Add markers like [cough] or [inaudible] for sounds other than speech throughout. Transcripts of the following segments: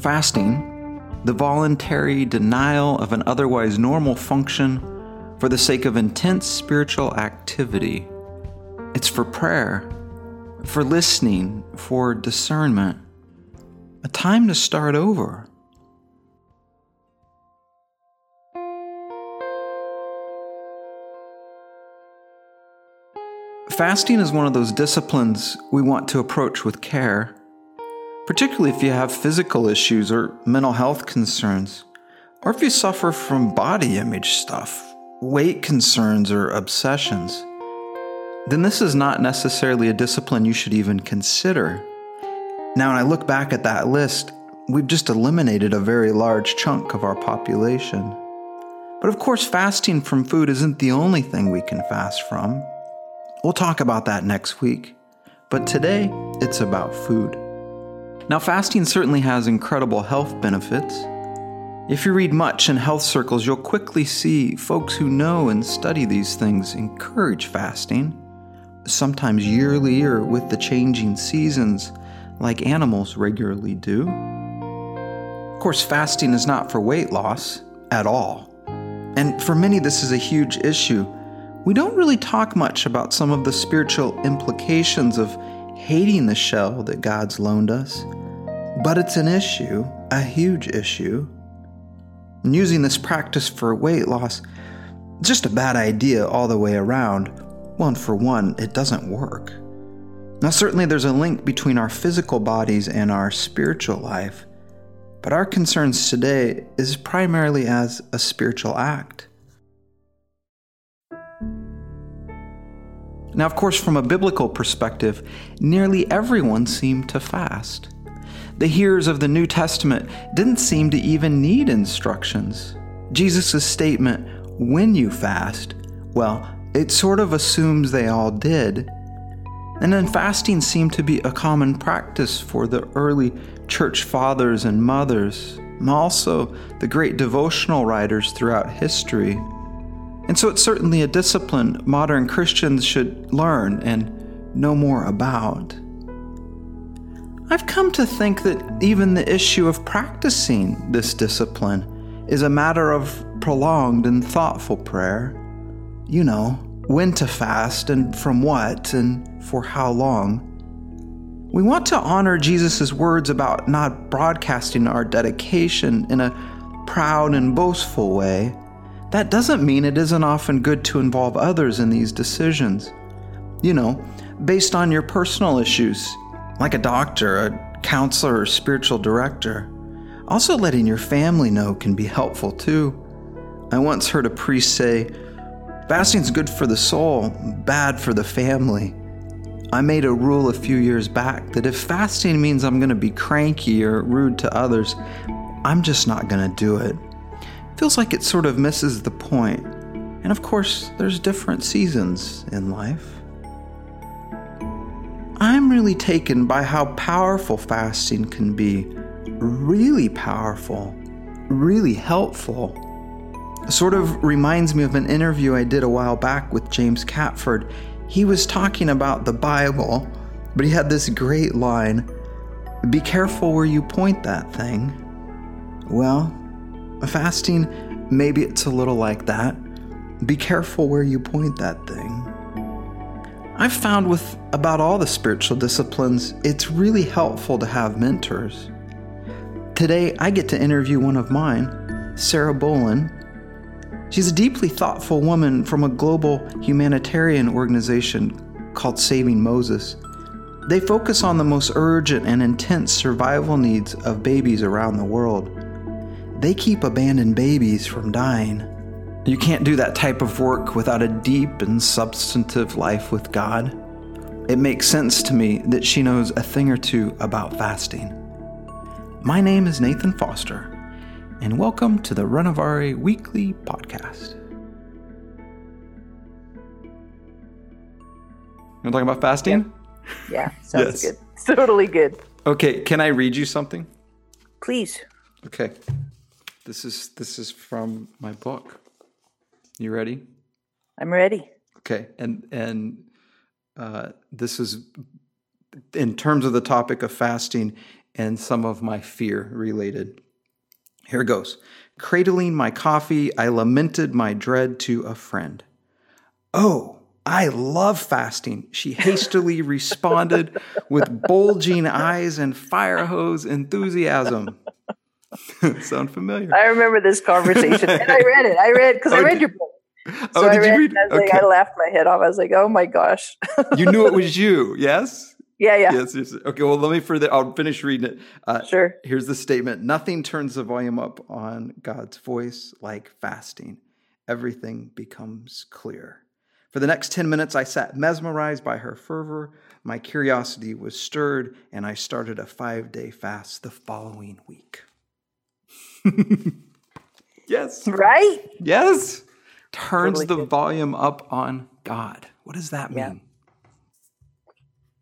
Fasting, the voluntary denial of an otherwise normal function for the sake of intense spiritual activity. It's for prayer, for listening, for discernment, a time to start over. Fasting is one of those disciplines we want to approach with care, particularly if you have physical issues or mental health concerns, or if you suffer from body image stuff, weight concerns, or obsessions. Then this is not necessarily a discipline you should even consider. Now, when I look back at that list, we've just eliminated a very large chunk of our population. But of course, fasting from food isn't the only thing we can fast from. We'll talk about that next week. But today, it's about food. Now, fasting certainly has incredible health benefits. If you read much in health circles, you'll quickly see folks who know and study these things encourage fasting, sometimes yearly or with the changing seasons, like animals regularly do. Of course, fasting is not for weight loss at all. And for many, this is a huge issue we don't really talk much about some of the spiritual implications of hating the shell that God's loaned us. But it's an issue, a huge issue. And using this practice for weight loss, just a bad idea all the way around. Well, and for one, it doesn't work. Now, certainly there's a link between our physical bodies and our spiritual life, but our concerns today is primarily as a spiritual act. Now, of course, from a biblical perspective, nearly everyone seemed to fast. The hearers of the New Testament didn't seem to even need instructions. Jesus' statement, when you fast, well, it sort of assumes they all did. And then fasting seemed to be a common practice for the early church fathers and mothers, and also the great devotional writers throughout history. And so it's certainly a discipline modern Christians should learn and know more about. I've come to think that even the issue of practicing this discipline is a matter of prolonged and thoughtful prayer. You know, when to fast and from what and for how long. We want to honor Jesus' words about not broadcasting our dedication in a proud and boastful way that doesn't mean it isn't often good to involve others in these decisions. You know, based on your personal issues, like a doctor, a counselor, or spiritual director. Also, letting your family know can be helpful too. I once heard a priest say, Fasting's good for the soul, bad for the family. I made a rule a few years back that if fasting means I'm going to be cranky or rude to others, I'm just not going to do it feels like it sort of misses the point. And of course, there's different seasons in life. Really taken by how powerful fasting can be. Really powerful, really helpful. sort of reminds me of an interview I did a while back with James Catford. He was talking about the Bible, but he had this great line Be careful where you point that thing. Well, Fasting, maybe it's a little like that. Be careful where you point that thing. I've found with about all the spiritual disciplines, it's really helpful to have mentors. Today, I get to interview one of mine, Sarah Bowling. She's a deeply thoughtful woman from a global humanitarian organization called Saving Moses. They focus on the most urgent and intense survival needs of babies around the world they keep abandoned babies from dying. You can't do that type of work without a deep and substantive life with God. It makes sense to me that she knows a thing or two about fasting. My name is Nathan Foster, and welcome to the Renovare Weekly Podcast. You want to talk about fasting? Yeah, yeah sounds yes. good. [laughs] Totally good. Okay, can I read you something? Please. Okay. This is this is from my book. You ready? I'm ready. Okay, and and uh, this is in terms of the topic of fasting. and some of my fear related. Here goes. Cradling my coffee, I lamented my dread to a friend. Oh, I love fasting, she hastily [laughs] responded with bulging eyes and fire hose enthusiasm. [laughs] Sound familiar? I remember this conversation, and I read it. I read because I read your book. So oh, I did read, you read? I, was like, I laughed my head off. I was like, "Oh my gosh!" you knew it was [laughs] you, yes? Yeah, yeah. Yes, yes. Okay, well, let me further. I'll finish reading it. Uh, sure. Here's the statement: Nothing turns the volume up on God's voice like fasting. Everything becomes clear. For the next 10 minutes, I sat mesmerized by her fervor. My curiosity was stirred, and I started a five day fast the following week. [laughs] yes. Right? Yes. Turns Totally the good. volume up on God. What does that Yeah. mean?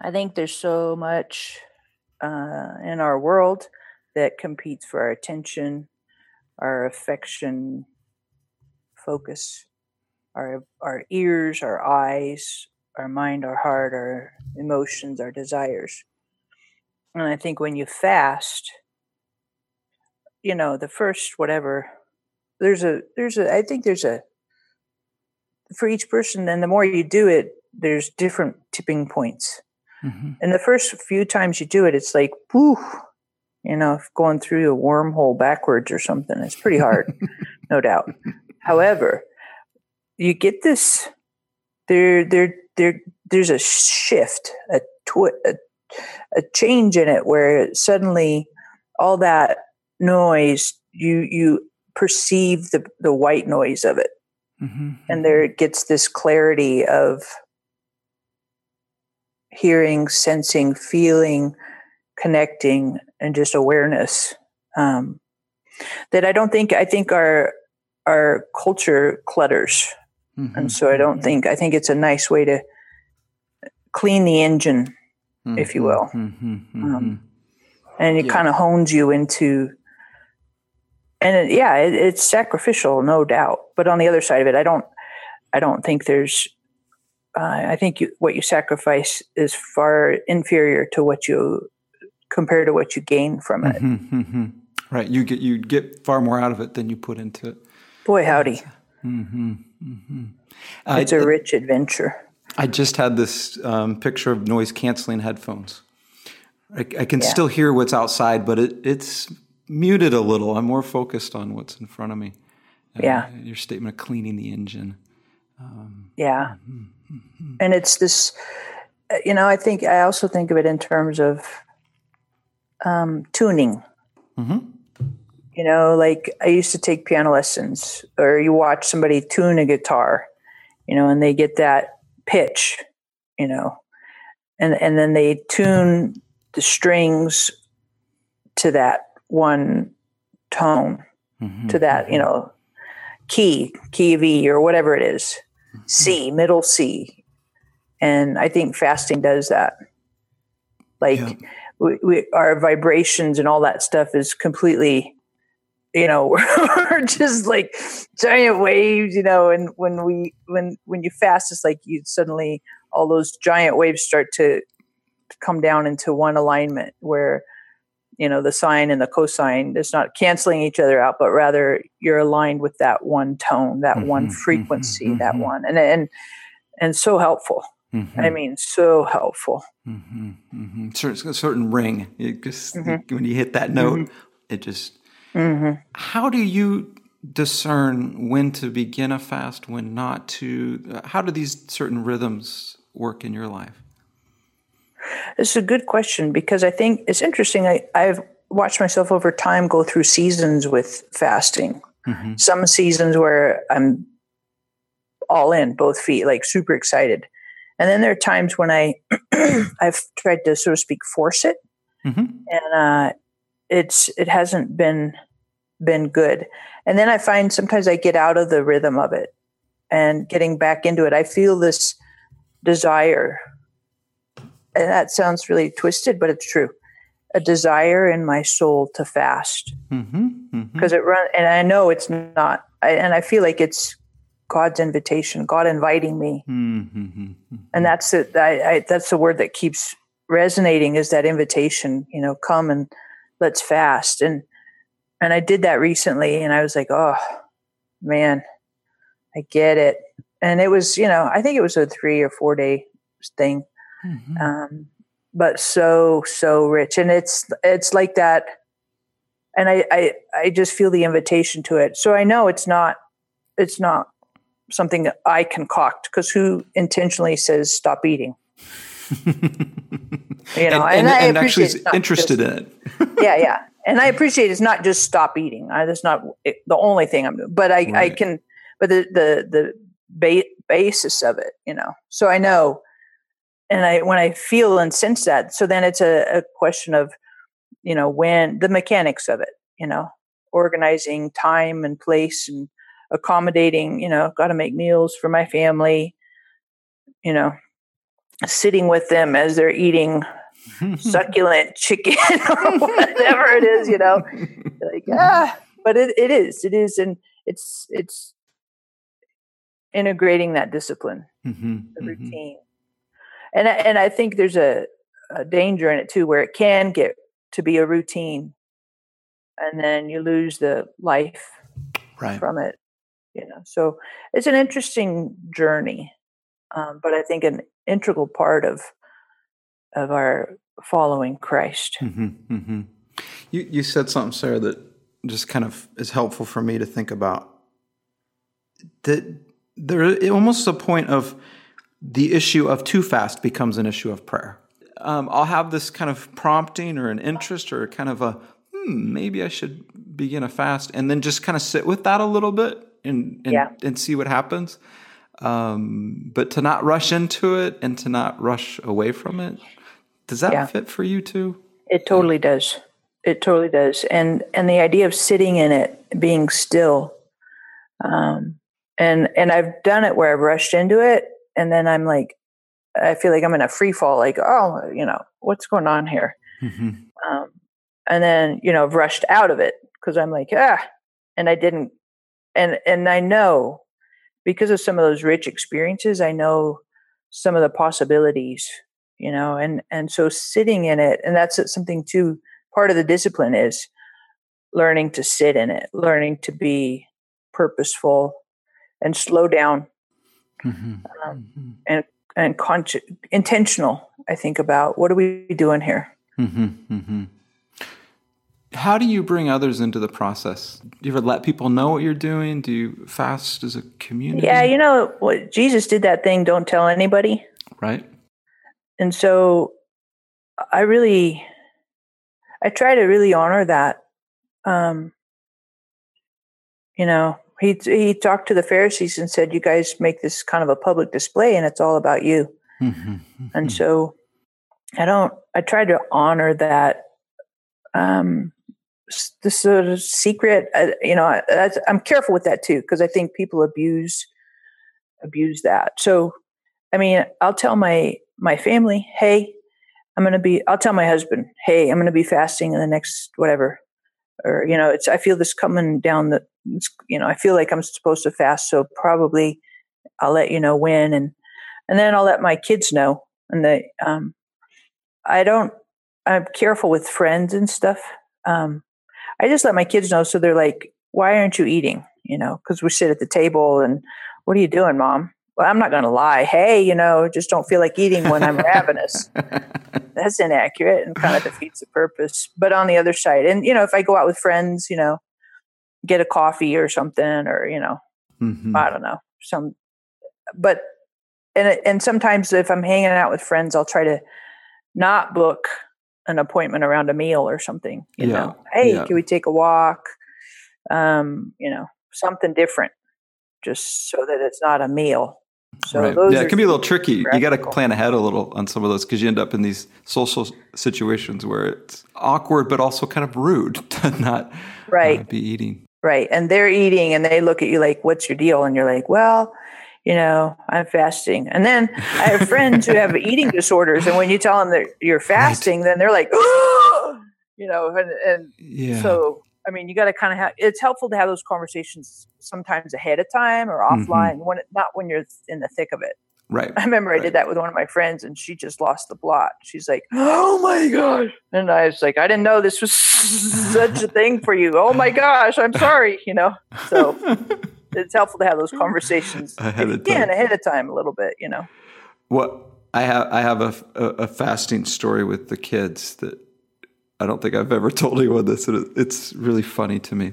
I think there's so much uh, in our world that competes for our attention, our affection, focus, our our ears, our eyes, our mind, our heart, our emotions, our desires. And I think when you fast, you know, the first whatever, there's a there's a I think there's a for each person, and the more you do it, there's different tipping points. Mhm. And the first few times you do it, it's like, whoo, you know, going through a wormhole backwards or something. It's pretty hard, [laughs] no doubt. However, you get this. There, there, there. There's a shift, a, twi- a a change in it where suddenly all that noise you you perceive the the white noise of it Mhm. and there it gets this clarity of hearing, sensing, feeling, connecting, and just awareness. Um, that I don't think I think our our culture clutters, Mhm. and so I don't think I think it's a nice way to clean the engine, if you will. Mhm. Mhm. Um, and it Yeah. kind of hones you into. And it, yeah, it, it's sacrificial, no doubt. But on the other side of it, I don't, I don't think there's. Uh, I think you, what you sacrifice is far inferior to what you compared to what you gain from it. Mhm, mhm. Right, you get you get far more out of it than you put into it. Boy, howdy, hmm hmm I, it's a rich adventure. I just had this um, picture of noise canceling headphones. I, I can Yeah. still hear what's outside, but it, it's muted a little. I'm more focused on what's in front of me. Uh, Yeah. Your statement of cleaning the engine. Yeah. And it's this, uh, you know, I think, I also think of it in terms of um, tuning. Mhm. You know, like I used to take piano lessons, or you watch somebody tune a guitar, you know, and they get that pitch, you know, and, and then they tune the strings to that one tone Mhm. to that, you know, key, key of E or whatever it is, C, middle C. And I think fasting does that. Like Yeah. we, we, our vibrations and all that stuff is completely, you know, [laughs] we're just like giant waves, you know, and when we, when, when you fast, it's like you suddenly, all those giant waves start to come down into one alignment where you know the sine and the cosine it's not canceling each other out but rather you're aligned with that one tone that one Mhm, frequency mhm, that mhm. one and and and so helpful Mhm. i mean so helpful hmm hmm Certain, a certain ring. It just when you hit that note, it just. How do you discern when to begin a fast, when not to? How do these certain rhythms work in your life? It's a good question because I think it's interesting. I, I've watched myself over time go through seasons with fasting. Mhm. Some seasons where I'm all in, both feet, like super excited. And then there are times when I [clears throat] I've tried to so to speak force it Mhm. and uh, it's it hasn't been been good. And then I find sometimes I get out of the rhythm of it and getting back into it. I feel this desire, and that sounds really twisted, but it's true. A desire in my soul to fast Mhm. Mhm. because it run, and I know it's not, I, and I feel like it's God's invitation, God inviting me, Mhm. and that's it. I, I, that's the word that keeps resonating is that invitation, you know, come and let's fast. And and I did that recently and I was like, oh man, I get it. And it was, you know, I think it was a three or four day thing. Mm-hmm. Um, but so, so rich. And it's it's like that and I, I I just feel the invitation to it. So I know it's not it's not something that I concoct because who intentionally says stop eating? [laughs] you know, and, and, and, and actually is interested just, in it. [laughs] yeah, yeah, and I appreciate it's not just stop eating. I, that's not it, the only thing I'm doing, but I, right. I can, but the the the ba- basis of it, you know. So I know, and I when I feel and sense that, so then it's a, a question of, you know, when the mechanics of it, you know, organizing time and place and accommodating, you know, got to make meals for my family, you know, sitting with them as they're eating [laughs] succulent chicken [laughs] or whatever it is, you know, like, ah, but it, it is, it is. And it's, it's integrating that discipline, mm-hmm, the mm-hmm. routine. And, and I think there's a, a danger in it too, where it can get to be a routine and then you lose the life right. from it you know so it's an interesting journey um, but i think an integral part of of our following christ mm-hmm, mm-hmm. You, you said something sarah that just kind of is helpful for me to think about that there it almost a point of the issue of too fast becomes an issue of prayer um, i'll have this kind of prompting or an interest or kind of a hmm, maybe i should begin a fast and then just kind of sit with that a little bit and and, yeah. and see what happens. Um, but to not rush into it and to not rush away from it, does that yeah. fit for you too? It totally does. It totally does. And and the idea of sitting in it, being still, um, and and I've done it where I've rushed into it, and then I'm like, I feel like I'm in a free fall, like, oh, you know, what's going on here? Mm-hmm. Um, and then you know, I've rushed out of it because I'm like, ah, and I didn't and and I know because of some of those rich experiences, I know some of the possibilities, you know, and and so sitting in it, and that's something too. Part of the discipline is learning to sit in it, learning to be purposeful and slow down, mm-hmm. Um, mm-hmm. and and conscious, intentional. I think about what are we doing here. Mm-hmm. mm-hmm. How do you bring others into the process? Do you ever let people know what you're doing? Do you fast as a community? Yeah, you know what Jesus did that thing, don't tell anybody. Right. And so I really I try to really honor that. Um you know, he he talked to the Pharisees and said, "You guys make this kind of a public display, and it's all about you." Mm-hmm. And so, I don't. I try to honor that um, the sort of secret. Uh, you know, I, I'm careful with that too because I think people abuse abuse that. So, I mean, I'll tell my my family, hey, I'm going to be. I'll tell my husband, hey, I'm going to be fasting in the next whatever, or you know, it's. I feel this coming down the. You know, I feel like I'm supposed to fast, so probably I'll let you know when, and and then I'll let my kids know. And they, um, I don't. I'm careful with friends and stuff. Um, I just let my kids know. So they're like, why aren't you eating? You know, because we sit at the table and what are you doing, mom? Well, I'm not going to lie. Hey, you know, just don't feel like eating when I'm ravenous. [laughs] That's inaccurate and kind of defeats the purpose. But on the other side, and, you know, if I go out with friends, you know, get a coffee or something, or, you know, mm-hmm. I don't know, some, but, and, and sometimes if I'm hanging out with friends, I'll try to not book an appointment around a meal or something. You yeah. know, hey, yeah. can we take a walk? Um, you know, something different, just so that it's not a meal. So right. yeah, it can be a little tricky. Practical. You got to plan ahead a little on some of those because you end up in these social situations where it's awkward, but also kind of rude [laughs] to not right. Uh, be eating. Right, and they're eating, and they look at you like, "What's your deal?" And you're like, "Well." you know, I'm fasting. And then I have friends who have eating disorders, and when you tell them that you're [laughs] fasting, right. then they're like, oh! you know, and, and yeah. so I mean, you got to kind of have. It's helpful to have those conversations sometimes ahead of time or mm-hmm. offline, mm-hmm. when it, not when you're in the thick of it. Right. I remember I did that with one of my friends and she just lost the plot. She's like, Oh my gosh. And I was like, I didn't know this was such a thing for you. Oh my gosh, I'm sorry, you know. So [laughs] it's helpful to have those conversations Ahead ahead of time a little bit, you know. What I have, I have a, a, a fasting story with the kids that I don't think I've ever [laughs] told anyone this. It's really funny to me.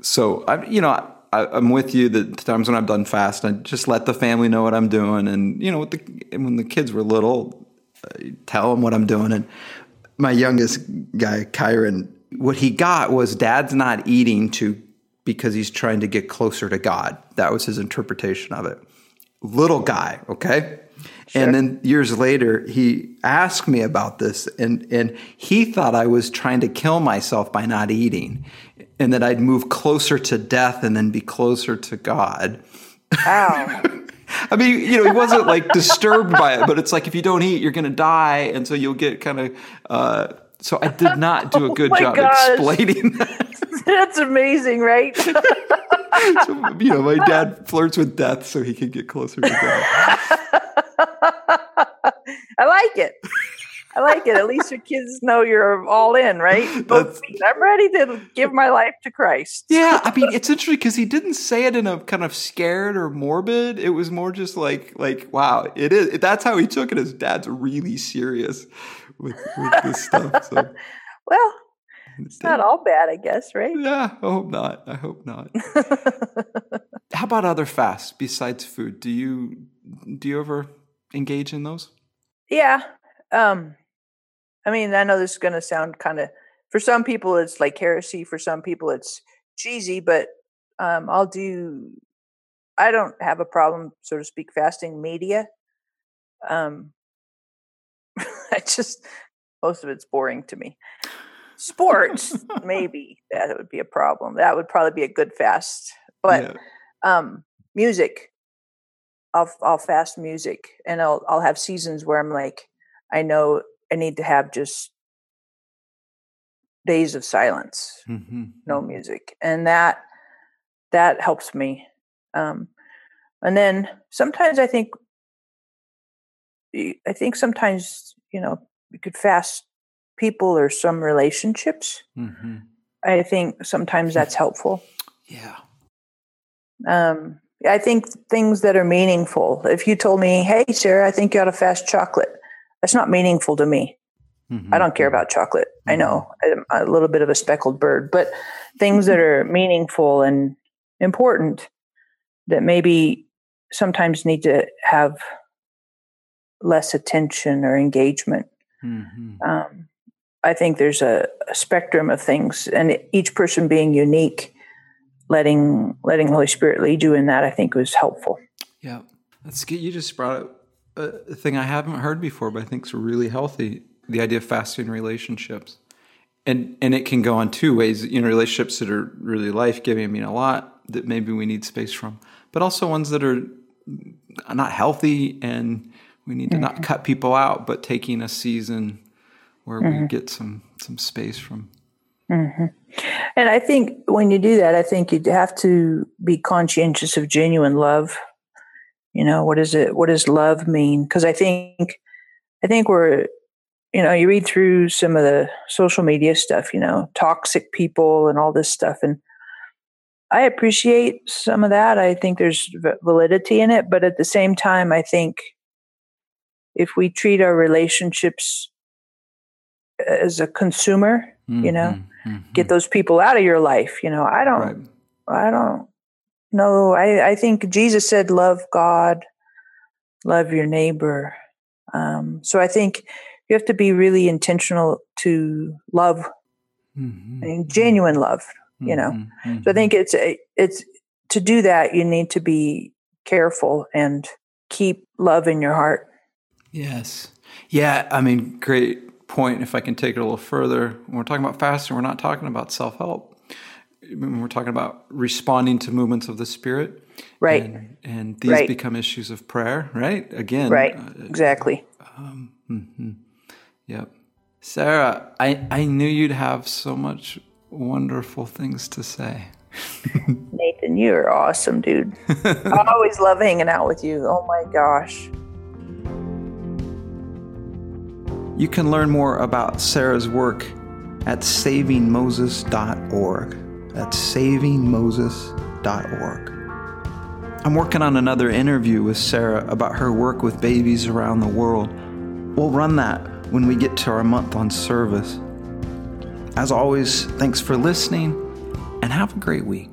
So I, you know, I, I'm with you. The times when I've done fast, I just let the family know what I'm doing, and you know, the when the kids were little, I tell them what I'm doing. And my youngest guy, Kyron, what he got was Dad's not eating to because he's trying to get closer to God. That was his interpretation of it. Little guy, okay. And then years later, he asked me about this, and, and he thought I was trying to kill myself by not eating, and that I'd move closer to death and then be closer to God. Wow. [laughs] I mean, you know, he wasn't like disturbed by it, but it's like if you don't eat, you're going to die, and so you'll get kind of. Uh, so I did not do a [laughs] good Oh job gosh. explaining that. [laughs] That's amazing, right? So, you know, my dad flirts with death so he can get closer to God. I like it. I like it. At least your kids know you're all in, right? [laughs] [laughs] I'm ready to give my life to Christ. Yeah, I mean, it's interesting because he didn't say it in a kind of scared or morbid. It was more just like, like, wow, it is. That's how he took it. His dad's really serious with, with this stuff. So, [laughs] Well, it's not all bad, I guess, right? yeah, I hope not. I hope not. How about other fasts besides food? Do you do you ever engage in those? Yeah. Um, I mean, I know this is going to sound kind of, for some people, it's like heresy. For some people, it's cheesy, but um, I'll do, I don't have a problem, so to speak, fasting media. Um, [laughs] I just, most of it's boring to me. Sports, [laughs] maybe that would be a problem. That would probably be a good fast. But Yeah. um music i'll i'll fast music and i'll i'll have seasons where i'm like i know i need to have just days of silence Mhm. no music and that that helps me um and then sometimes i think I think sometimes you know you could fast people or some relationships Mhm. i think sometimes that's helpful Yeah. um, I think things that are meaningful. If you told me, "Hey, Sarah, I think you ought to fast chocolate," that's not meaningful to me. Mhm. I don't care about chocolate. I know I'm a little bit of a speckled bird, but things that are meaningful and important that maybe sometimes need to have less attention or engagement. Mhm. Um, I think there's a, a spectrum of things, and each person being unique. Letting letting the Holy Spirit lead you in that, I think, was helpful. Yeah, that's good. You just brought up a thing I haven't heard before, but I think is really healthy. The idea of fasting relationships, and and it can go on two ways. You know, relationships that are really life giving. I mean, a lot that maybe we need space from, but also ones that are not healthy, and we need to not mm-hmm. cut people out, but taking a season where we mm-hmm. get some some space from. Mm-hmm. And I think when you do that, I think you have to be conscientious of genuine love. You know, what is it? What does love mean? Because I think, I think we're, you know, you read through some of the social media stuff, you know, toxic people and all this stuff, and I appreciate some of that. I think there's validity in it, but at the same time, I think if we treat our relationships as a consumer, you know, mm-hmm. Mhm, mhm. get those people out of your life. You know, I don't, right. I don't know. I, I think Jesus said, love God, love your neighbor. Um, so I think you have to be really intentional to love, Mhm, I mean, genuine love. You know, mhm, so I think it's it's to do that. You need to be careful and keep love in your heart. Yes. Yeah, I mean, great point. If I can take it a little further, when we're talking about fasting, we're not talking about self help. When we're talking about responding to movements of the spirit, Right. And, and these Right. become issues of prayer, right? Again, Right. uh, Exactly. mhm. Yep. Sarah, I, I knew you'd have so much wonderful things to say. [laughs] Nathan, you're awesome, dude. [laughs] I always love hanging out with you. Oh my gosh. You can learn more about Sarah's work at savingmoses.org. That's savingmoses.org. I'm working on another interview with Sarah about her work with babies around the world. We'll run that when we get to our month on service. As always, thanks for listening and have a great week.